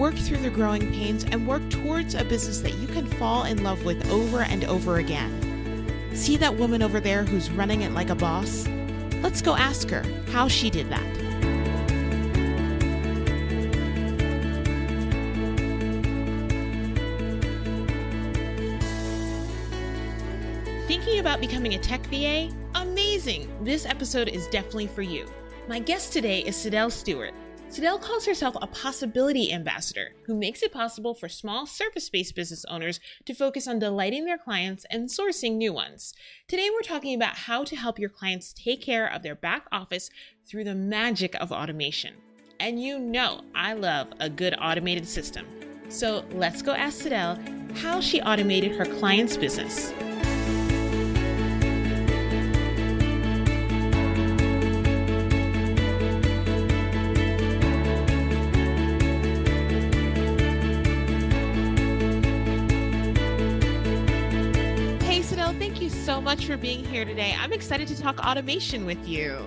work through the growing pains, and work towards a business that you can fall in love with over and over again. See that woman over there who's running it like a boss? Let's go ask her how she did that. Thinking about becoming a tech VA? Amazing! This episode is definitely for you. My guest today is Sidel Stewart. Sidel calls herself a possibility ambassador who makes it possible for small service based business owners to focus on delighting their clients and sourcing new ones. Today, we're talking about how to help your clients take care of their back office through the magic of automation. And you know, I love a good automated system. So let's go ask Sidel how she automated her client's business. So much for being here today. I'm excited to talk automation with you.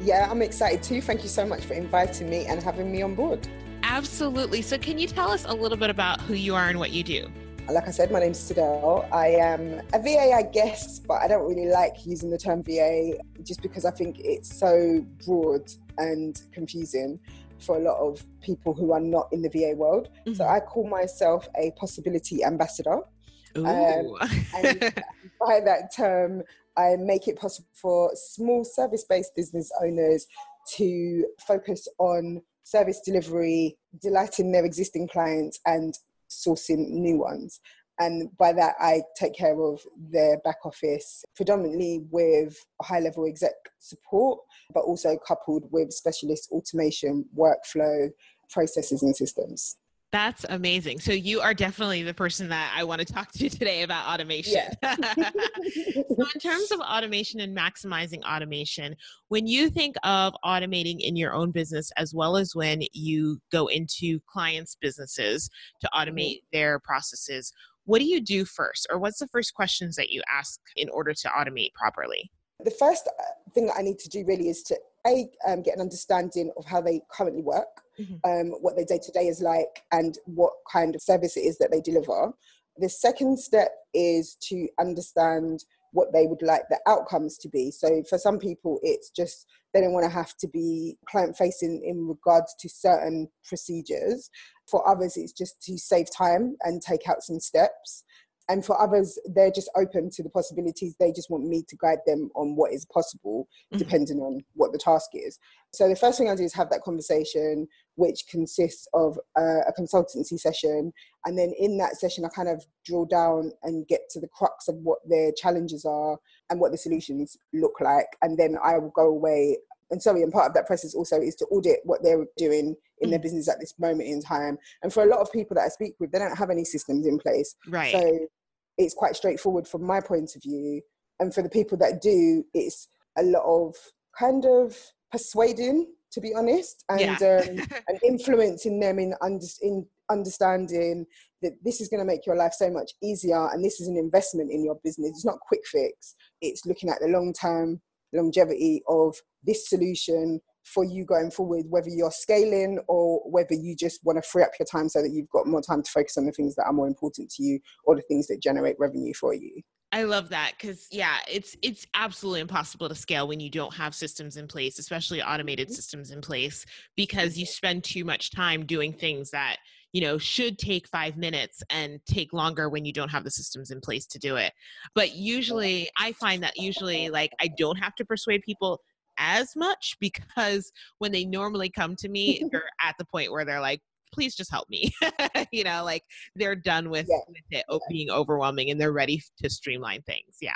Yeah, I'm excited too. Thank you so much for inviting me and having me on board. Absolutely. So, can you tell us a little bit about who you are and what you do? Like I said, my name's Sidel. I am a VA, I guess, but I don't really like using the term VA just because I think it's so broad and confusing for a lot of people who are not in the VA world. Mm-hmm. So I call myself a possibility ambassador. Um, and by that term, I make it possible for small service based business owners to focus on service delivery, delighting their existing clients, and sourcing new ones. And by that, I take care of their back office, predominantly with high level exec support, but also coupled with specialist automation, workflow, processes, and systems. That's amazing. So you are definitely the person that I want to talk to today about automation. Yeah. so in terms of automation and maximizing automation, when you think of automating in your own business as well as when you go into clients' businesses to mm-hmm. automate their processes, what do you do first or what's the first questions that you ask in order to automate properly? The first uh, thing that I need to do really is to a um, get an understanding of how they currently work mm-hmm. um, what their day to day is like, and what kind of service it is that they deliver. The second step is to understand what they would like the outcomes to be. So for some people, it's just they don't want to have to be client facing in regards to certain procedures. For others, it's just to save time and take out some steps and for others they're just open to the possibilities. They just want me to guide them on what is possible mm-hmm. depending on what the task is. So the first thing i do is have that conversation which consists of a consultancy session. And then in that session i kind of drill down and get to the crux of what their challenges are and what the solutions look like. And then i will go away and sorry, and part of that process also is to audit what they're doing in their mm. business at this moment in time. And for a lot of people that I speak with, they don't have any systems in place. Right. So it's quite straightforward from my point of view. And for the people that do, it's a lot of kind of persuading, to be honest, and yeah. um, and influencing them in, under, in understanding that this is going to make your life so much easier and this is an investment in your business. It's not quick fix. It's looking at the long term longevity of this solution for you going forward, whether you're scaling or whether you just want to free up your time so that you've got more time to focus on the things that are more important to you or the things that generate revenue for you. I love that because yeah, it's it's absolutely impossible to scale when you don't have systems in place, especially automated mm-hmm. systems in place, because you spend too much time doing things that you know should take five minutes and take longer when you don't have the systems in place to do it. But usually, I find that usually like I don't have to persuade people as much because when they normally come to me, they're at the point where they're like, please just help me. you know, like they're done with, yeah. with it yeah. being overwhelming and they're ready to streamline things. Yeah.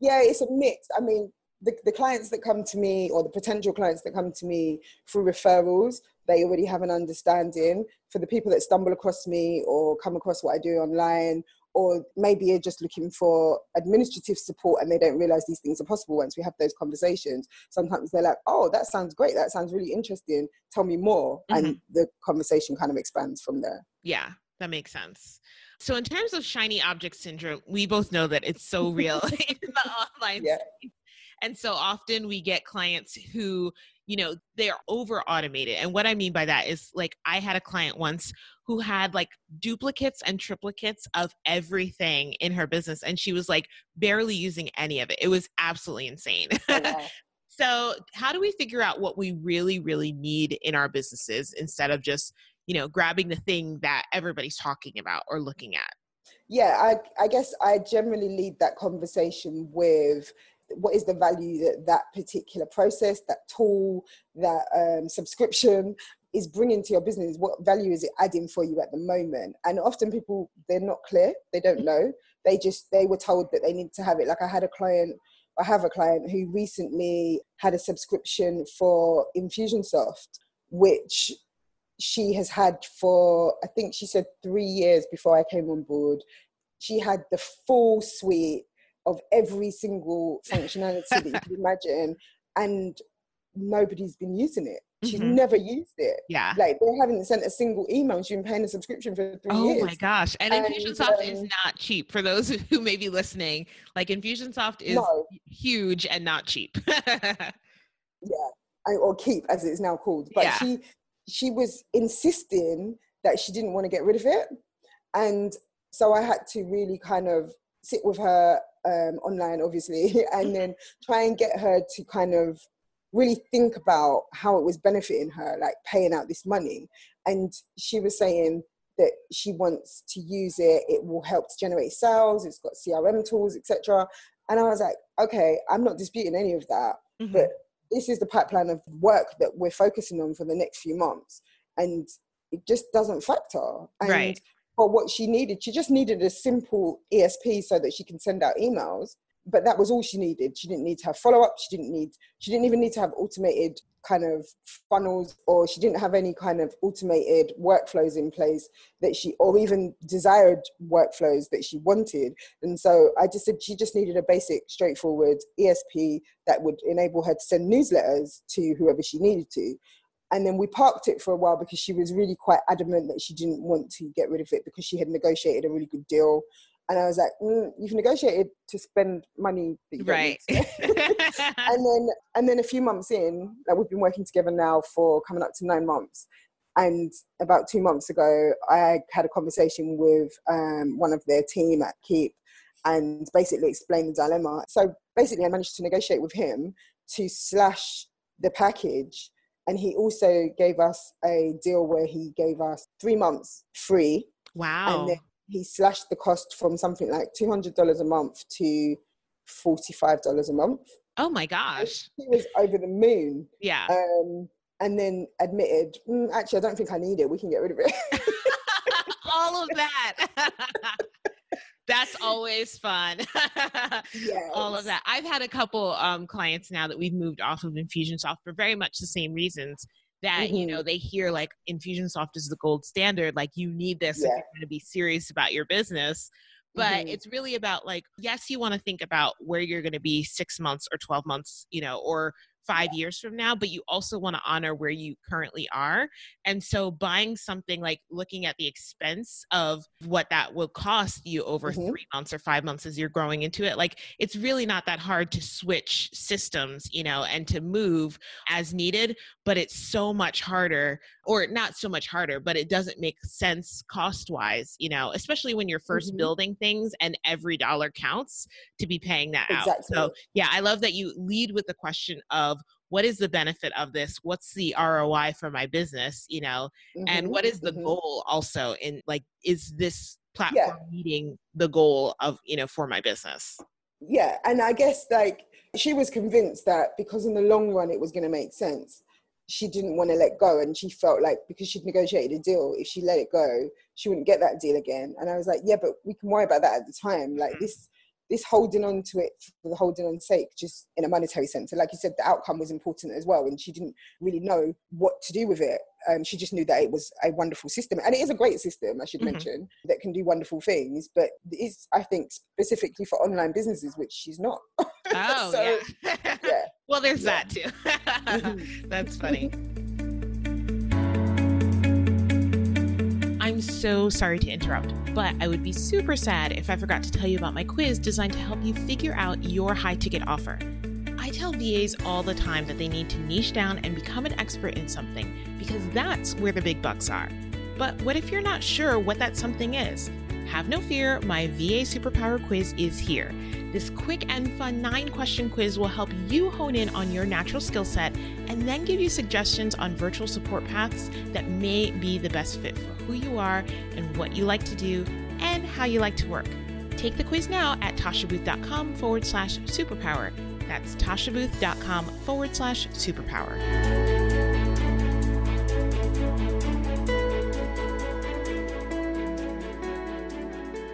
Yeah, it's a mix. I mean, the, the clients that come to me or the potential clients that come to me through referrals, they already have an understanding. For the people that stumble across me or come across what I do online or maybe you're just looking for administrative support and they don't realize these things are possible once we have those conversations sometimes they're like oh that sounds great that sounds really interesting tell me more mm-hmm. and the conversation kind of expands from there yeah that makes sense so in terms of shiny object syndrome we both know that it's so real in the online yeah. space and so often we get clients who you know they're over automated. And what i mean by that is like i had a client once who had like duplicates and triplicates of everything in her business and she was like barely using any of it. It was absolutely insane. Oh, so how do we figure out what we really really need in our businesses instead of just you know grabbing the thing that everybody's talking about or looking at? Yeah i i guess i generally lead that conversation with what is the value that that particular process, that tool, that um, subscription is bringing to your business? What value is it adding for you at the moment? And often people they're not clear. They don't know. They just they were told that they need to have it. Like I had a client. I have a client who recently had a subscription for Infusionsoft, which she has had for I think she said three years before I came on board. She had the full suite of every single functionality that you can imagine, and nobody's been using it. She's mm-hmm. never used it. Yeah. Like they haven't sent a single email. She's been paying a subscription for three oh years. Oh my gosh. And, and Infusionsoft um, is not cheap for those who may be listening. Like Infusionsoft is no. huge and not cheap. yeah. Or Keap as it's now called. But yeah. she she was insisting that she didn't want to get rid of it. And so I had to really kind of sit with her um, online, obviously, and then try and get her to kind of really think about how it was benefiting her, like paying out this money. And she was saying that she wants to use it, it will help to generate sales, it's got CRM tools, etc. And I was like, okay, I'm not disputing any of that, mm-hmm. but this is the pipeline of work that we're focusing on for the next few months. And it just doesn't factor. And right for what she needed. She just needed a simple ESP so that she can send out emails. But that was all she needed. She didn't need to have follow up. She didn't need. She didn't even need to have automated kind of funnels, or she didn't have any kind of automated workflows in place that she, or even desired workflows that she wanted. And so I just said she just needed a basic, straightforward ESP that would enable her to send newsletters to whoever she needed to and then we parked it for a while because she was really quite adamant that she didn't want to get rid of it because she had negotiated a really good deal and I was like, mm, "You've negotiated to spend money, right?" and then, and then a few months in, like we've been working together now for coming up to nine months. And about two months ago, I had a conversation with um, one of their team at Keap, and basically explained the dilemma. So basically, I managed to negotiate with him to slash the package and he also gave us a deal where he gave us three months free. Wow. And then he slashed the cost from something like $200 a month to $45 a month. Oh my gosh. He was over the moon. Yeah. Um, and then admitted, mm, actually, I don't think I need it. We can get rid of it. All of that. That's always fun. yes. All of that. I've had a couple um, clients now that we've moved off of Infusionsoft for very much the same reasons that mm-hmm. you know they hear like Infusionsoft is the gold standard like you need this yeah. if you're going to be serious about your business but mm-hmm. it's really about like yes you want to think about where you're going to be 6 months or 12 months you know or five years from now, but you also want to honor where you currently are. And so buying something like looking at the expense of what that will cost you over mm-hmm. three months or five months as you're growing into it, like it's really not that hard to switch systems, you know, and to move as needed, but it's so much harder, or not so much harder, but it doesn't make sense cost wise, you know, especially when you're 1st mm-hmm. building things and every dollar counts to be paying that exactly. out. So yeah, I love that you lead with the question of what is the benefit of this what's the roi for my business you know mm-hmm, and what is the mm-hmm. goal also in like is this platform yeah. meeting the goal of you know for my business yeah and i guess like she was convinced that because in the long run it was going to make sense she didn't want to let go and she felt like because she'd negotiated a deal if she let it go she wouldn't get that deal again and i was like yeah but we can worry about that at the time like mm-hmm. this this holding on to it for the holding on sake, just in a monetary sense. And like you said, the outcome was important as well. And she didn't really know what to do with it. Um, she just knew that it was a wonderful system. And it is a great system, I should mm-hmm. mention, that can do wonderful things. But it's, I think, specifically for online businesses, which she's not. Oh, so, yeah. yeah. Well, there's yeah. that too. That's funny. I'm so sorry to interrupt, but I would be super sad if I forgot to tell you about my quiz designed to help you figure out your high ticket offer. I tell VAs all the time that they need to niche down and become an expert in something because that's where the big bucks are. But what if you're not sure what that something is? Have no fear, my VA Superpower quiz is here. This quick and fun nine question quiz will help you hone in on your natural skill set and then give you suggestions on virtual support paths that may be the best fit for who you are and what you like to do and how you like to work. Take the quiz now at tashabooth.com forward slash superpower. That's tashabooth.com forward slash superpower.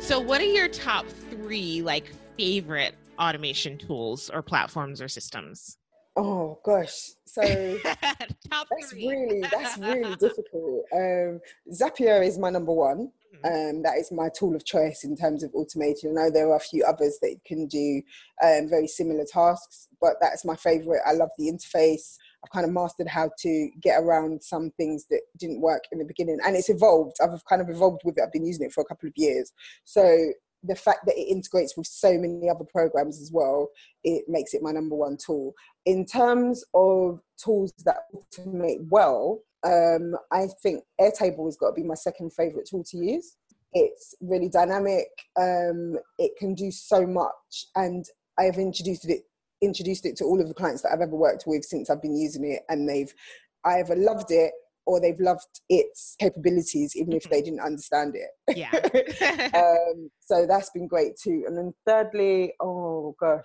So, what are your top three like favorite automation tools or platforms or systems? Oh gosh, so that's three. really that's really difficult. Um, Zapier is my number one. Mm-hmm. Um, that is my tool of choice in terms of automation. I know there are a few others that can do um, very similar tasks, but that's my favorite. I love the interface. I've kind of mastered how to get around some things that didn't work in the beginning, and it's evolved. I've kind of evolved with it. I've been using it for a couple of years, so the fact that it integrates with so many other programs as well, it makes it my number one tool. In terms of tools that automate well, um, I think Airtable has got to be my second favorite tool to use. It's really dynamic. Um, it can do so much, and I've introduced it introduced it to all of the clients that I've ever worked with since I've been using it, and they've either loved it or they've loved its capabilities even if they mm-hmm. didn't understand it yeah um, so that's been great too and then thirdly oh gosh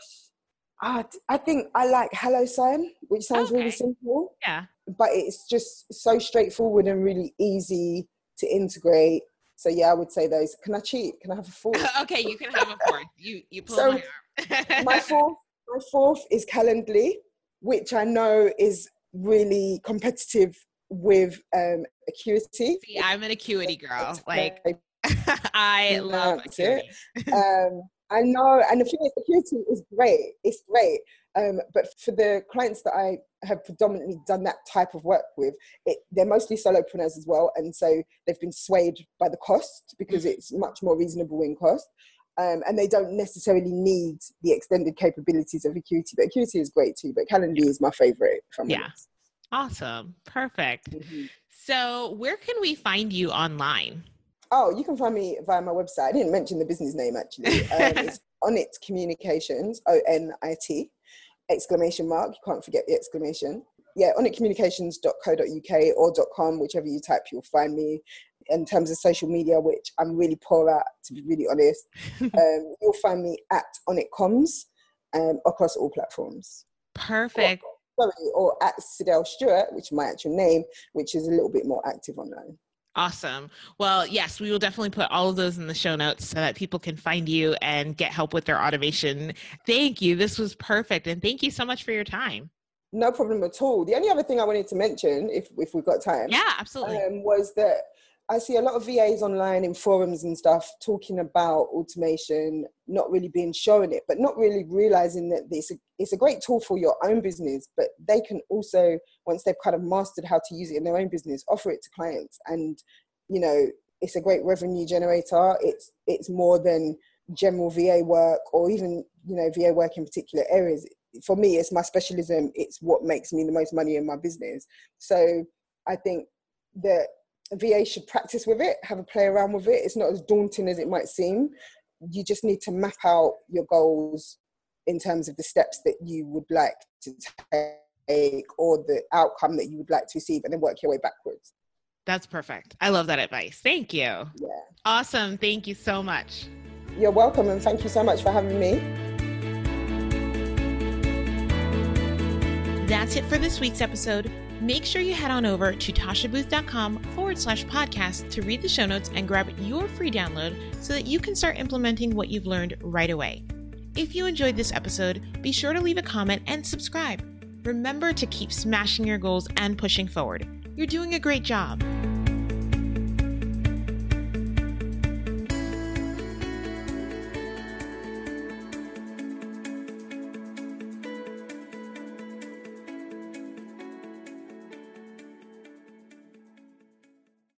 I, I think I like Hello HelloSign, which sounds okay. really simple. Yeah. But it's just so straightforward and really easy to integrate. So yeah, I would say those. Can I cheat? Can I have a fourth? okay, you can have a fourth. You you pull so, my arm. my fourth, my fourth is Calendly, which I know is really competitive with um, Acuity. See, I'm an Acuity girl. Like, I love Acuity. um, I know, and the thing is, Acuity is great. It's great. Um, but for the clients that I have predominantly done that type of work with, it, they're mostly solopreneurs as well, and so they've been swayed by the cost because mm-hmm. it's much more reasonable in cost. Um, and they don't necessarily need the extended capabilities of Acuity, but Acuity is great too. But Calendly is my favorite. From yeah, honest. Awesome. Perfect. Mm-hmm. So, where can we find you online? Oh, you can find me via my website. I didn't mention the business name actually. Um, it's Onit Communications, O N I T, exclamation mark. You can't forget the exclamation. Yeah, onitcommunications.co.uk or .com, whichever you type, you'll find me. In terms of social media, which I'm really poor at, to be really honest, um, you'll find me at On Onitcoms um, across all platforms. Perfect sorry, or at Sidel Stewart, which is my actual name, which is a little bit more active online. Awesome. Well, yes, we will definitely put all of those in the show notes so that people can find you and get help with their automation. Thank you. This was perfect. And thank you so much for your time. No problem at all. The only other thing I wanted to mention, if, if we've got time, yeah, absolutely, um, was that I see a lot of VAs online in forums and stuff talking about automation, not really being shown it, but not really realizing that it's a, it's a great tool for your own business, but they can also, once they've kind of mastered how to use it in their own business, offer it to clients. And, you know, it's a great revenue generator. It's, it's more than general VA work or even, you know, VA work in particular areas. For me, it's my specialism. It's what makes me the most money in my business. So I think that VA should practice with it, have a play around with it. It's not as daunting as it might seem. You just need to map out your goals in terms of the steps that you would like to take or the outcome that you would like to receive and then work your way backwards. That's perfect. I love that advice. Thank you. Yeah. Awesome. Thank you so much. You're welcome and thank you so much for having me. That's it for this week's episode. Make sure you head on over to tashabooth.com forward slash podcast to read the show notes and grab your free download so that you can start implementing what you've learned right away. If you enjoyed this episode, be sure to leave a comment and subscribe. Remember to keep smashing your goals and pushing forward. You're doing a great job.